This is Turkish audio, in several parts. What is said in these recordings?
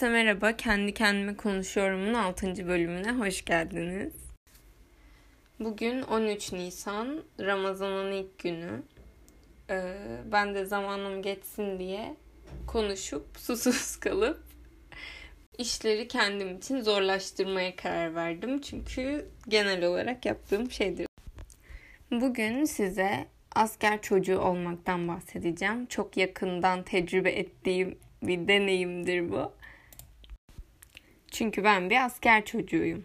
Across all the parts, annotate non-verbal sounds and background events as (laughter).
Herkese merhaba. Kendi kendime konuşuyorumun 6. bölümüne hoş geldiniz. Bugün 13 Nisan, Ramazan'ın ilk günü. Ee, ben de zamanım geçsin diye konuşup susuz (laughs) kalıp işleri kendim için zorlaştırmaya karar verdim. Çünkü genel olarak yaptığım şeydir. Bugün size asker çocuğu olmaktan bahsedeceğim. Çok yakından tecrübe ettiğim bir deneyimdir bu. Çünkü ben bir asker çocuğuyum.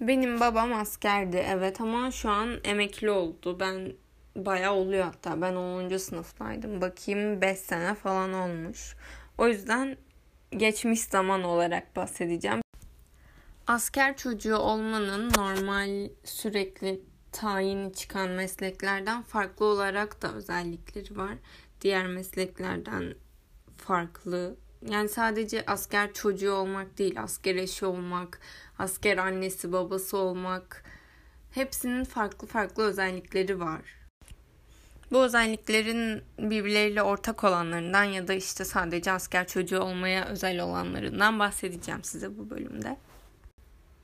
Benim babam askerdi evet ama şu an emekli oldu. Ben bayağı oluyor hatta. Ben 10. sınıftaydım. Bakayım 5 sene falan olmuş. O yüzden geçmiş zaman olarak bahsedeceğim. Asker çocuğu olmanın normal sürekli tayini çıkan mesleklerden farklı olarak da özellikleri var. Diğer mesleklerden farklı. Yani sadece asker çocuğu olmak değil, asker eşi olmak, asker annesi babası olmak hepsinin farklı farklı özellikleri var. Bu özelliklerin birbirleriyle ortak olanlarından ya da işte sadece asker çocuğu olmaya özel olanlarından bahsedeceğim size bu bölümde.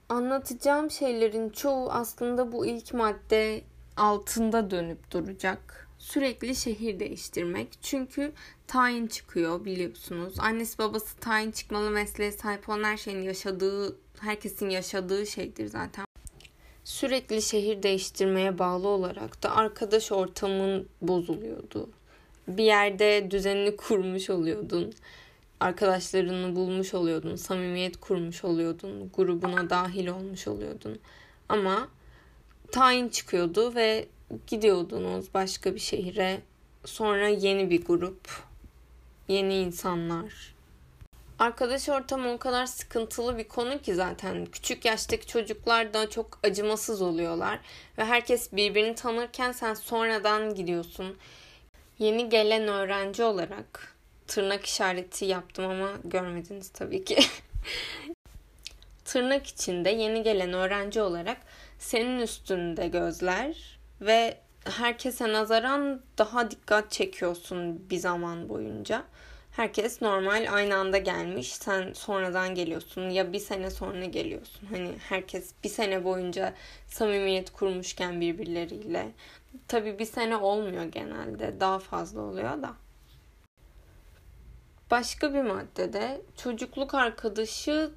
Anlatacağım şeylerin çoğu aslında bu ilk madde altında dönüp duracak. Sürekli şehir değiştirmek. Çünkü tayin çıkıyor biliyorsunuz. Annesi babası tayin çıkmalı mesleğe sahip olan her şeyin yaşadığı, herkesin yaşadığı şeydir zaten. Sürekli şehir değiştirmeye bağlı olarak da arkadaş ortamın bozuluyordu. Bir yerde düzenini kurmuş oluyordun. Arkadaşlarını bulmuş oluyordun. Samimiyet kurmuş oluyordun. Grubuna dahil olmuş oluyordun. Ama tayin çıkıyordu ve gidiyordunuz başka bir şehire. Sonra yeni bir grup, yeni insanlar. Arkadaş ortamı o kadar sıkıntılı bir konu ki zaten küçük yaştaki çocuklar da çok acımasız oluyorlar ve herkes birbirini tanırken sen sonradan gidiyorsun. Yeni gelen öğrenci olarak tırnak işareti yaptım ama görmediniz tabii ki. (laughs) tırnak içinde yeni gelen öğrenci olarak senin üstünde gözler ve herkese nazaran daha dikkat çekiyorsun bir zaman boyunca. Herkes normal aynı anda gelmiş. Sen sonradan geliyorsun ya bir sene sonra geliyorsun. Hani herkes bir sene boyunca samimiyet kurmuşken birbirleriyle. Tabii bir sene olmuyor genelde. Daha fazla oluyor da. Başka bir maddede çocukluk arkadaşı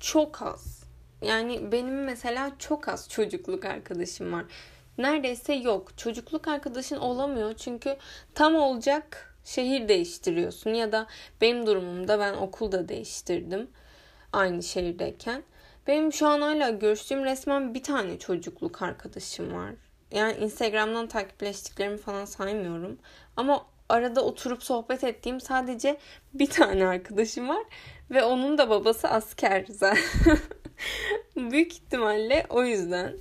çok az. Yani benim mesela çok az çocukluk arkadaşım var neredeyse yok. Çocukluk arkadaşın olamıyor çünkü tam olacak şehir değiştiriyorsun ya da benim durumumda ben okulda değiştirdim aynı şehirdeyken. Benim şu an hala görüştüğüm resmen bir tane çocukluk arkadaşım var. Yani Instagram'dan takipleştiklerimi falan saymıyorum. Ama arada oturup sohbet ettiğim sadece bir tane arkadaşım var. Ve onun da babası asker zaten. (laughs) Büyük ihtimalle o yüzden.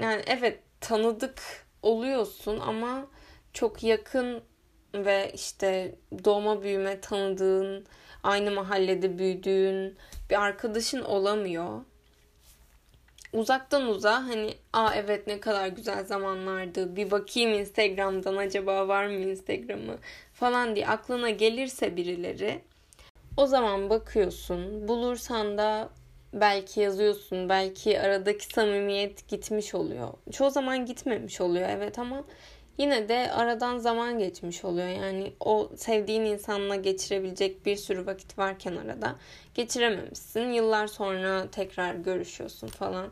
Yani evet tanıdık oluyorsun ama çok yakın ve işte doğma büyüme tanıdığın, aynı mahallede büyüdüğün bir arkadaşın olamıyor. Uzaktan uza hani aa evet ne kadar güzel zamanlardı bir bakayım Instagram'dan acaba var mı Instagram'ı falan diye aklına gelirse birileri o zaman bakıyorsun bulursan da belki yazıyorsun, belki aradaki samimiyet gitmiş oluyor. Çoğu zaman gitmemiş oluyor evet ama yine de aradan zaman geçmiş oluyor. Yani o sevdiğin insanla geçirebilecek bir sürü vakit varken arada geçirememişsin. Yıllar sonra tekrar görüşüyorsun falan.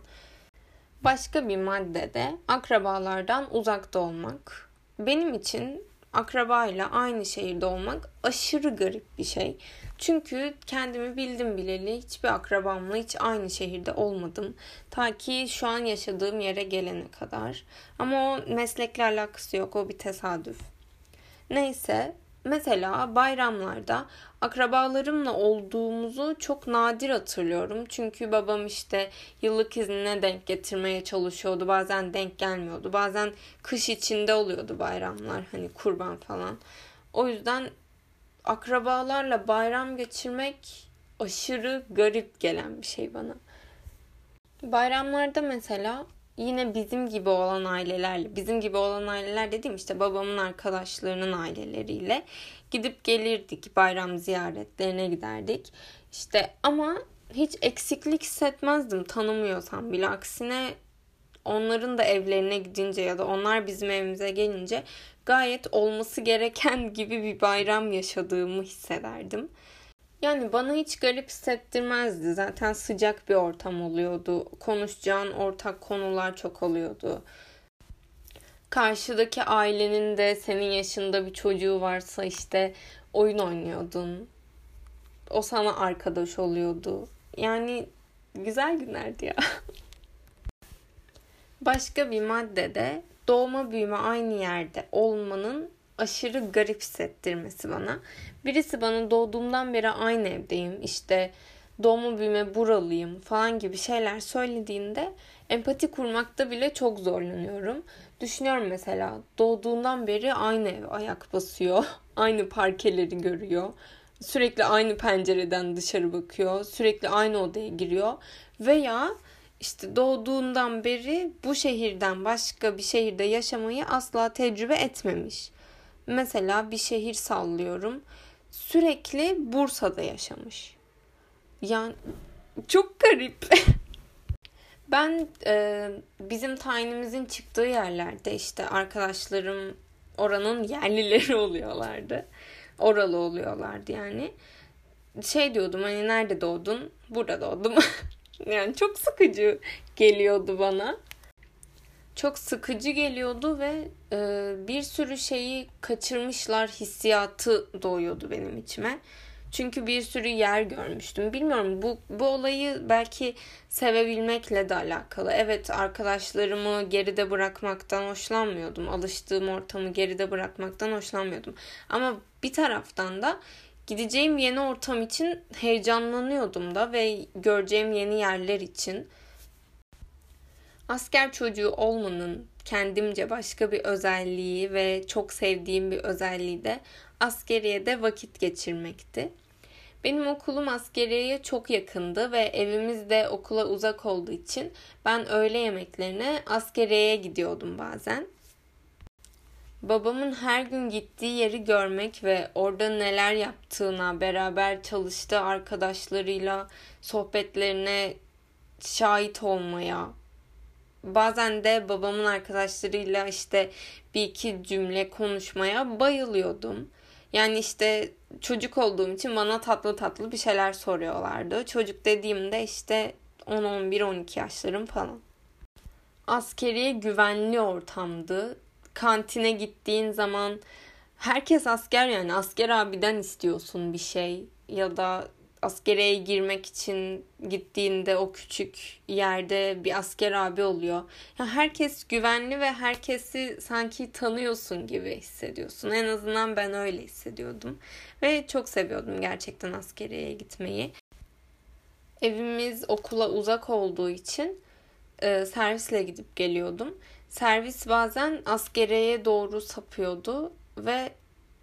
Başka bir madde de akrabalardan uzakta olmak. Benim için akrabayla aynı şehirde olmak aşırı garip bir şey. Çünkü kendimi bildim bileli hiçbir akrabamla hiç aynı şehirde olmadım. Ta ki şu an yaşadığım yere gelene kadar. Ama o meslekle alakası yok. O bir tesadüf. Neyse mesela bayramlarda akrabalarımla olduğumuzu çok nadir hatırlıyorum. Çünkü babam işte yıllık iznine denk getirmeye çalışıyordu. Bazen denk gelmiyordu. Bazen kış içinde oluyordu bayramlar. Hani kurban falan. O yüzden akrabalarla bayram geçirmek aşırı garip gelen bir şey bana. Bayramlarda mesela yine bizim gibi olan ailelerle, bizim gibi olan aileler dediğim işte babamın arkadaşlarının aileleriyle gidip gelirdik. Bayram ziyaretlerine giderdik. İşte ama hiç eksiklik hissetmezdim tanımıyorsam bile. Aksine onların da evlerine gidince ya da onlar bizim evimize gelince gayet olması gereken (laughs) gibi bir bayram yaşadığımı hissederdim. Yani bana hiç garip hissettirmezdi. Zaten sıcak bir ortam oluyordu. Konuşacağın ortak konular çok oluyordu. Karşıdaki ailenin de senin yaşında bir çocuğu varsa işte oyun oynuyordun. O sana arkadaş oluyordu. Yani güzel günlerdi ya. (laughs) Başka bir maddede doğma büyüme aynı yerde olmanın aşırı garip hissettirmesi bana. Birisi bana doğduğumdan beri aynı evdeyim, işte doğma büyüme buralıyım falan gibi şeyler söylediğinde empati kurmakta bile çok zorlanıyorum. Düşünüyorum mesela doğduğundan beri aynı ev ayak basıyor, (laughs) aynı parkeleri görüyor. Sürekli aynı pencereden dışarı bakıyor, sürekli aynı odaya giriyor veya işte doğduğundan beri bu şehirden başka bir şehirde yaşamayı asla tecrübe etmemiş. Mesela bir şehir sallıyorum. Sürekli Bursa'da yaşamış. Yani çok garip. (laughs) ben e, bizim tayinimizin çıktığı yerlerde işte arkadaşlarım oranın yerlileri (laughs) oluyorlardı. Oralı oluyorlardı yani. Şey diyordum hani nerede doğdun? Burada doğdum. (laughs) yani çok sıkıcı geliyordu bana çok sıkıcı geliyordu ve e, bir sürü şeyi kaçırmışlar hissiyatı doğuyordu benim içime. Çünkü bir sürü yer görmüştüm. Bilmiyorum bu bu olayı belki sevebilmekle de alakalı. Evet arkadaşlarımı geride bırakmaktan hoşlanmıyordum. Alıştığım ortamı geride bırakmaktan hoşlanmıyordum. Ama bir taraftan da gideceğim yeni ortam için heyecanlanıyordum da ve göreceğim yeni yerler için. Asker çocuğu olmanın kendimce başka bir özelliği ve çok sevdiğim bir özelliği de askeriyede vakit geçirmekti. Benim okulum askeriyeye çok yakındı ve evimiz de okula uzak olduğu için ben öğle yemeklerine askeriyeye gidiyordum bazen. Babamın her gün gittiği yeri görmek ve orada neler yaptığına, beraber çalıştığı arkadaşlarıyla sohbetlerine şahit olmaya, bazen de babamın arkadaşlarıyla işte bir iki cümle konuşmaya bayılıyordum. Yani işte çocuk olduğum için bana tatlı tatlı bir şeyler soruyorlardı. Çocuk dediğimde işte 10, 11, 12 yaşlarım falan. Askeriye güvenli ortamdı. Kantine gittiğin zaman herkes asker yani asker abiden istiyorsun bir şey ya da askereye girmek için gittiğinde o küçük yerde bir asker abi oluyor. Ya herkes güvenli ve herkesi sanki tanıyorsun gibi hissediyorsun. En azından ben öyle hissediyordum. Ve çok seviyordum gerçekten askeriyeye gitmeyi. Evimiz okula uzak olduğu için e, servisle gidip geliyordum. Servis bazen askereye doğru sapıyordu ve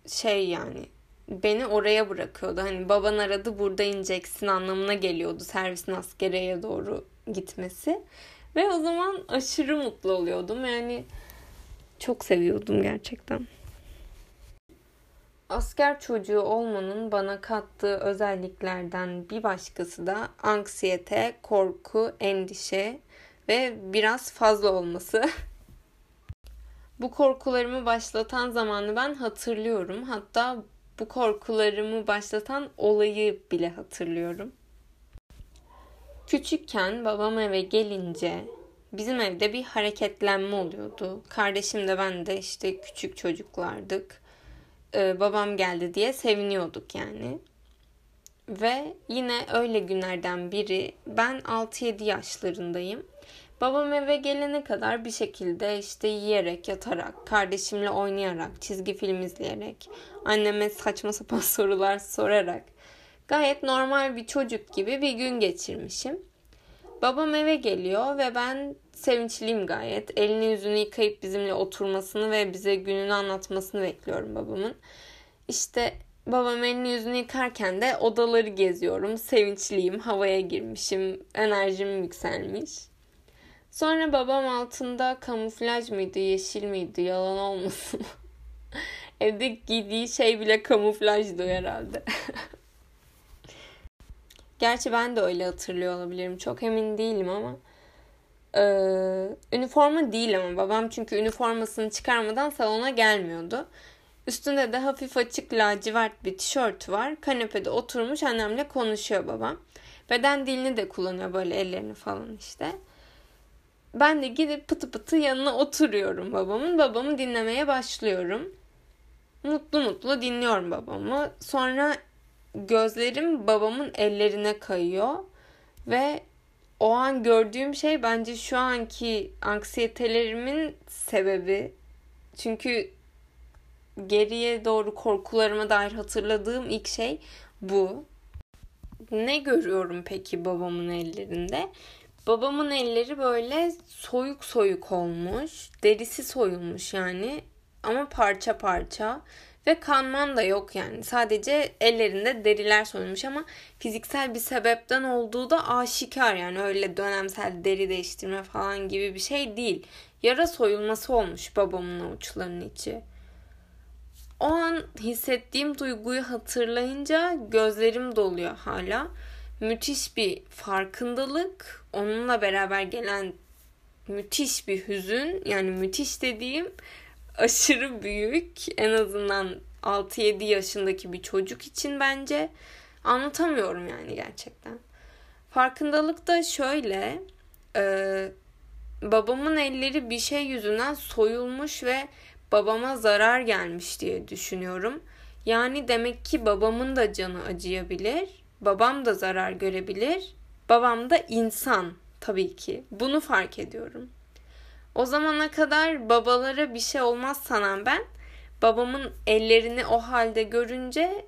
şey yani beni oraya bırakıyordu. Hani baban aradı burada ineceksin anlamına geliyordu servisin askereye doğru gitmesi. Ve o zaman aşırı mutlu oluyordum. Yani çok seviyordum gerçekten. Asker çocuğu olmanın bana kattığı özelliklerden bir başkası da anksiyete, korku, endişe ve biraz fazla olması. Bu korkularımı başlatan zamanı ben hatırlıyorum. Hatta bu korkularımı başlatan olayı bile hatırlıyorum. Küçükken babam eve gelince bizim evde bir hareketlenme oluyordu. Kardeşim de ben de işte küçük çocuklardık. Ee, babam geldi diye seviniyorduk yani. Ve yine öyle günlerden biri ben 6-7 yaşlarındayım. Babam eve gelene kadar bir şekilde işte yiyerek, yatarak, kardeşimle oynayarak, çizgi film izleyerek, anneme saçma sapan (laughs) sorular sorarak gayet normal bir çocuk gibi bir gün geçirmişim. Babam eve geliyor ve ben sevinçliyim gayet. Elini yüzünü yıkayıp bizimle oturmasını ve bize gününü anlatmasını bekliyorum babamın. İşte babam elini yüzünü yıkarken de odaları geziyorum. Sevinçliyim, havaya girmişim, enerjim yükselmiş. Sonra babam altında kamuflaj mıydı, yeşil miydi, yalan olmasın. (laughs) Evde giydiği şey bile kamuflajdı herhalde. (laughs) Gerçi ben de öyle hatırlıyor olabilirim. Çok emin değilim ama. Ee, üniforma değil ama babam çünkü üniformasını çıkarmadan salona gelmiyordu. Üstünde de hafif açık lacivert bir tişört var. Kanepede oturmuş annemle konuşuyor babam. Beden dilini de kullanıyor böyle ellerini falan işte. Ben de gidip pıtı pıtı yanına oturuyorum babamın. Babamı dinlemeye başlıyorum. Mutlu mutlu dinliyorum babamı. Sonra gözlerim babamın ellerine kayıyor. Ve o an gördüğüm şey bence şu anki anksiyetelerimin sebebi. Çünkü geriye doğru korkularıma dair hatırladığım ilk şey bu. Ne görüyorum peki babamın ellerinde? Babamın elleri böyle soyuk soyuk olmuş. Derisi soyulmuş yani. Ama parça parça. Ve kanman da yok yani. Sadece ellerinde deriler soyulmuş ama fiziksel bir sebepten olduğu da aşikar yani. Öyle dönemsel deri değiştirme falan gibi bir şey değil. Yara soyulması olmuş babamın avuçlarının içi. O an hissettiğim duyguyu hatırlayınca gözlerim doluyor hala. Müthiş bir farkındalık, onunla beraber gelen müthiş bir hüzün, yani müthiş dediğim aşırı büyük. En azından 6-7 yaşındaki bir çocuk için bence anlatamıyorum yani gerçekten. Farkındalık da şöyle, e, babamın elleri bir şey yüzünden soyulmuş ve babama zarar gelmiş diye düşünüyorum. Yani demek ki babamın da canı acıyabilir. Babam da zarar görebilir. Babam da insan tabii ki. Bunu fark ediyorum. O zamana kadar babalara bir şey olmaz sanan ben babamın ellerini o halde görünce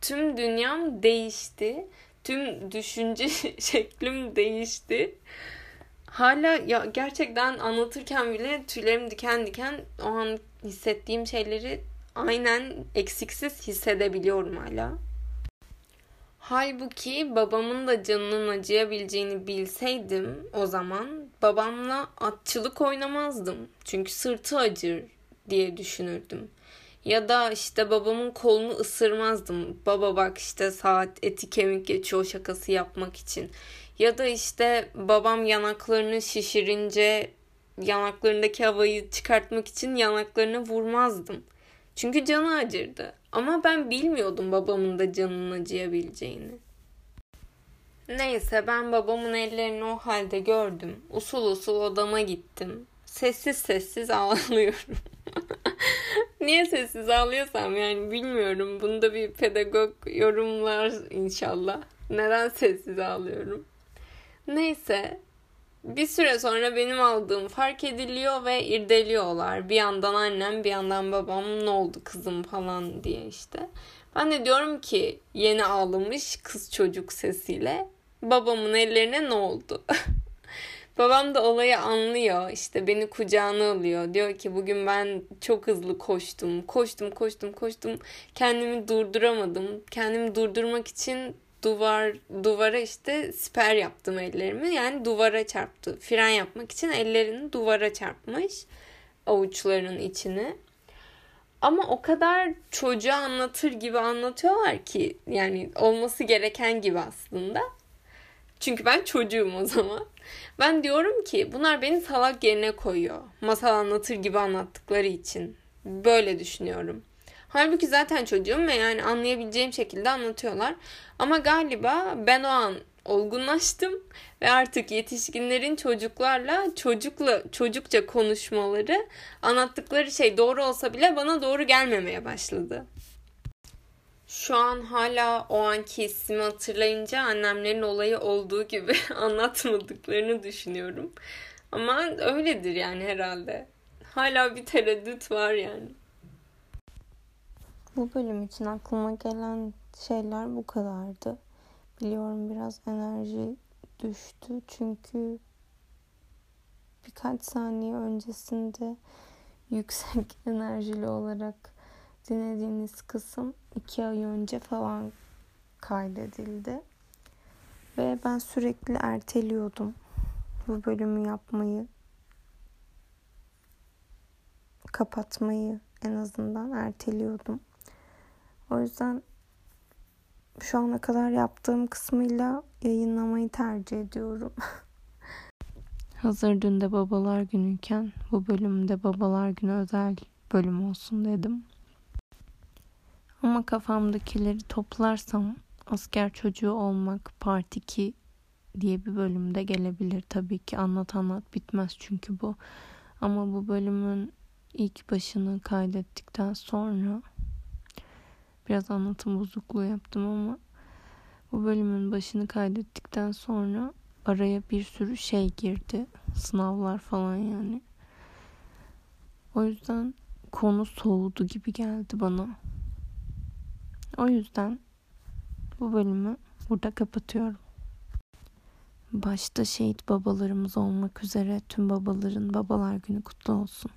tüm dünyam değişti. Tüm düşünce (laughs) şeklim değişti hala ya gerçekten anlatırken bile tüylerim diken diken o an hissettiğim şeyleri aynen eksiksiz hissedebiliyorum hala. Halbuki babamın da canının acıyabileceğini bilseydim o zaman babamla atçılık oynamazdım. Çünkü sırtı acır diye düşünürdüm. Ya da işte babamın kolunu ısırmazdım. Baba bak işte saat eti kemik geçiyor şakası yapmak için. Ya da işte babam yanaklarını şişirince yanaklarındaki havayı çıkartmak için yanaklarına vurmazdım. Çünkü canı acırdı. Ama ben bilmiyordum babamın da canının acıyabileceğini. Neyse ben babamın ellerini o halde gördüm. Usul usul odama gittim. Sessiz sessiz ağlıyorum. (laughs) Niye sessiz ağlıyorsam yani bilmiyorum. Bunda bir pedagog yorumlar inşallah. Neden sessiz ağlıyorum? Neyse bir süre sonra benim aldığım fark ediliyor ve irdeliyorlar. Bir yandan annem bir yandan babam ne oldu kızım falan diye işte. Ben de diyorum ki yeni ağlamış kız çocuk sesiyle babamın ellerine ne oldu? (laughs) Babam da olayı anlıyor. İşte beni kucağına alıyor. Diyor ki bugün ben çok hızlı koştum. Koştum, koştum, koştum. Kendimi durduramadım. Kendimi durdurmak için duvar duvara işte siper yaptım ellerimi. Yani duvara çarptı. Fren yapmak için ellerini duvara çarpmış avuçlarının içine. Ama o kadar çocuğa anlatır gibi anlatıyorlar ki yani olması gereken gibi aslında. Çünkü ben çocuğum o zaman. Ben diyorum ki bunlar beni salak yerine koyuyor. Masal anlatır gibi anlattıkları için. Böyle düşünüyorum. Halbuki zaten çocuğum ve yani anlayabileceğim şekilde anlatıyorlar. Ama galiba ben o an olgunlaştım ve artık yetişkinlerin çocuklarla çocukla çocukça konuşmaları anlattıkları şey doğru olsa bile bana doğru gelmemeye başladı. Şu an hala o anki hissimi hatırlayınca annemlerin olayı olduğu gibi (laughs) anlatmadıklarını düşünüyorum. Ama öyledir yani herhalde. Hala bir tereddüt var yani. Bu bölüm için aklıma gelen şeyler bu kadardı. Biliyorum biraz enerji düştü çünkü birkaç saniye öncesinde (laughs) yüksek enerjili olarak dinlediğiniz kısım iki ay önce falan kaydedildi. Ve ben sürekli erteliyordum. bu bölümü yapmayı kapatmayı en azından erteliyordum. O yüzden şu ana kadar yaptığım kısmıyla yayınlamayı tercih ediyorum. (laughs) Hazır dün de babalar günüyken bu bölümde babalar günü özel bölüm olsun dedim. Ama kafamdakileri toplarsam asker çocuğu olmak part 2 diye bir bölümde gelebilir. Tabii ki anlat anlat bitmez çünkü bu. Ama bu bölümün ilk başını kaydettikten sonra biraz anlatım bozukluğu yaptım ama bu bölümün başını kaydettikten sonra araya bir sürü şey girdi. Sınavlar falan yani. O yüzden konu soğudu gibi geldi bana. O yüzden bu bölümü burada kapatıyorum. Başta şehit babalarımız olmak üzere tüm babaların babalar günü kutlu olsun.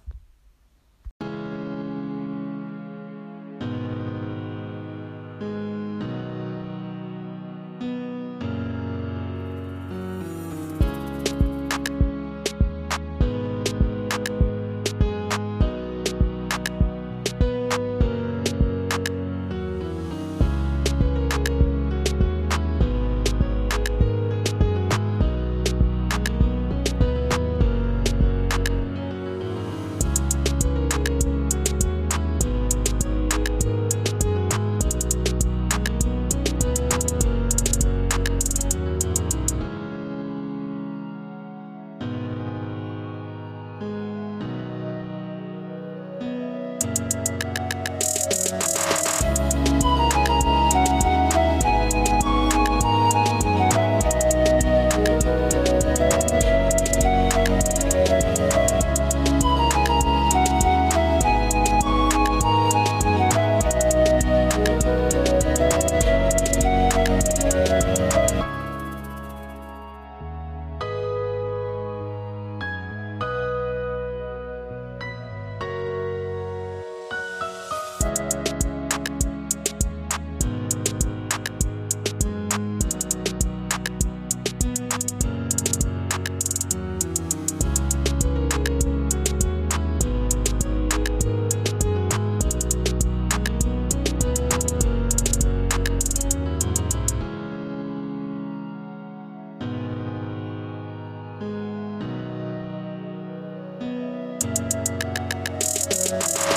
Bye.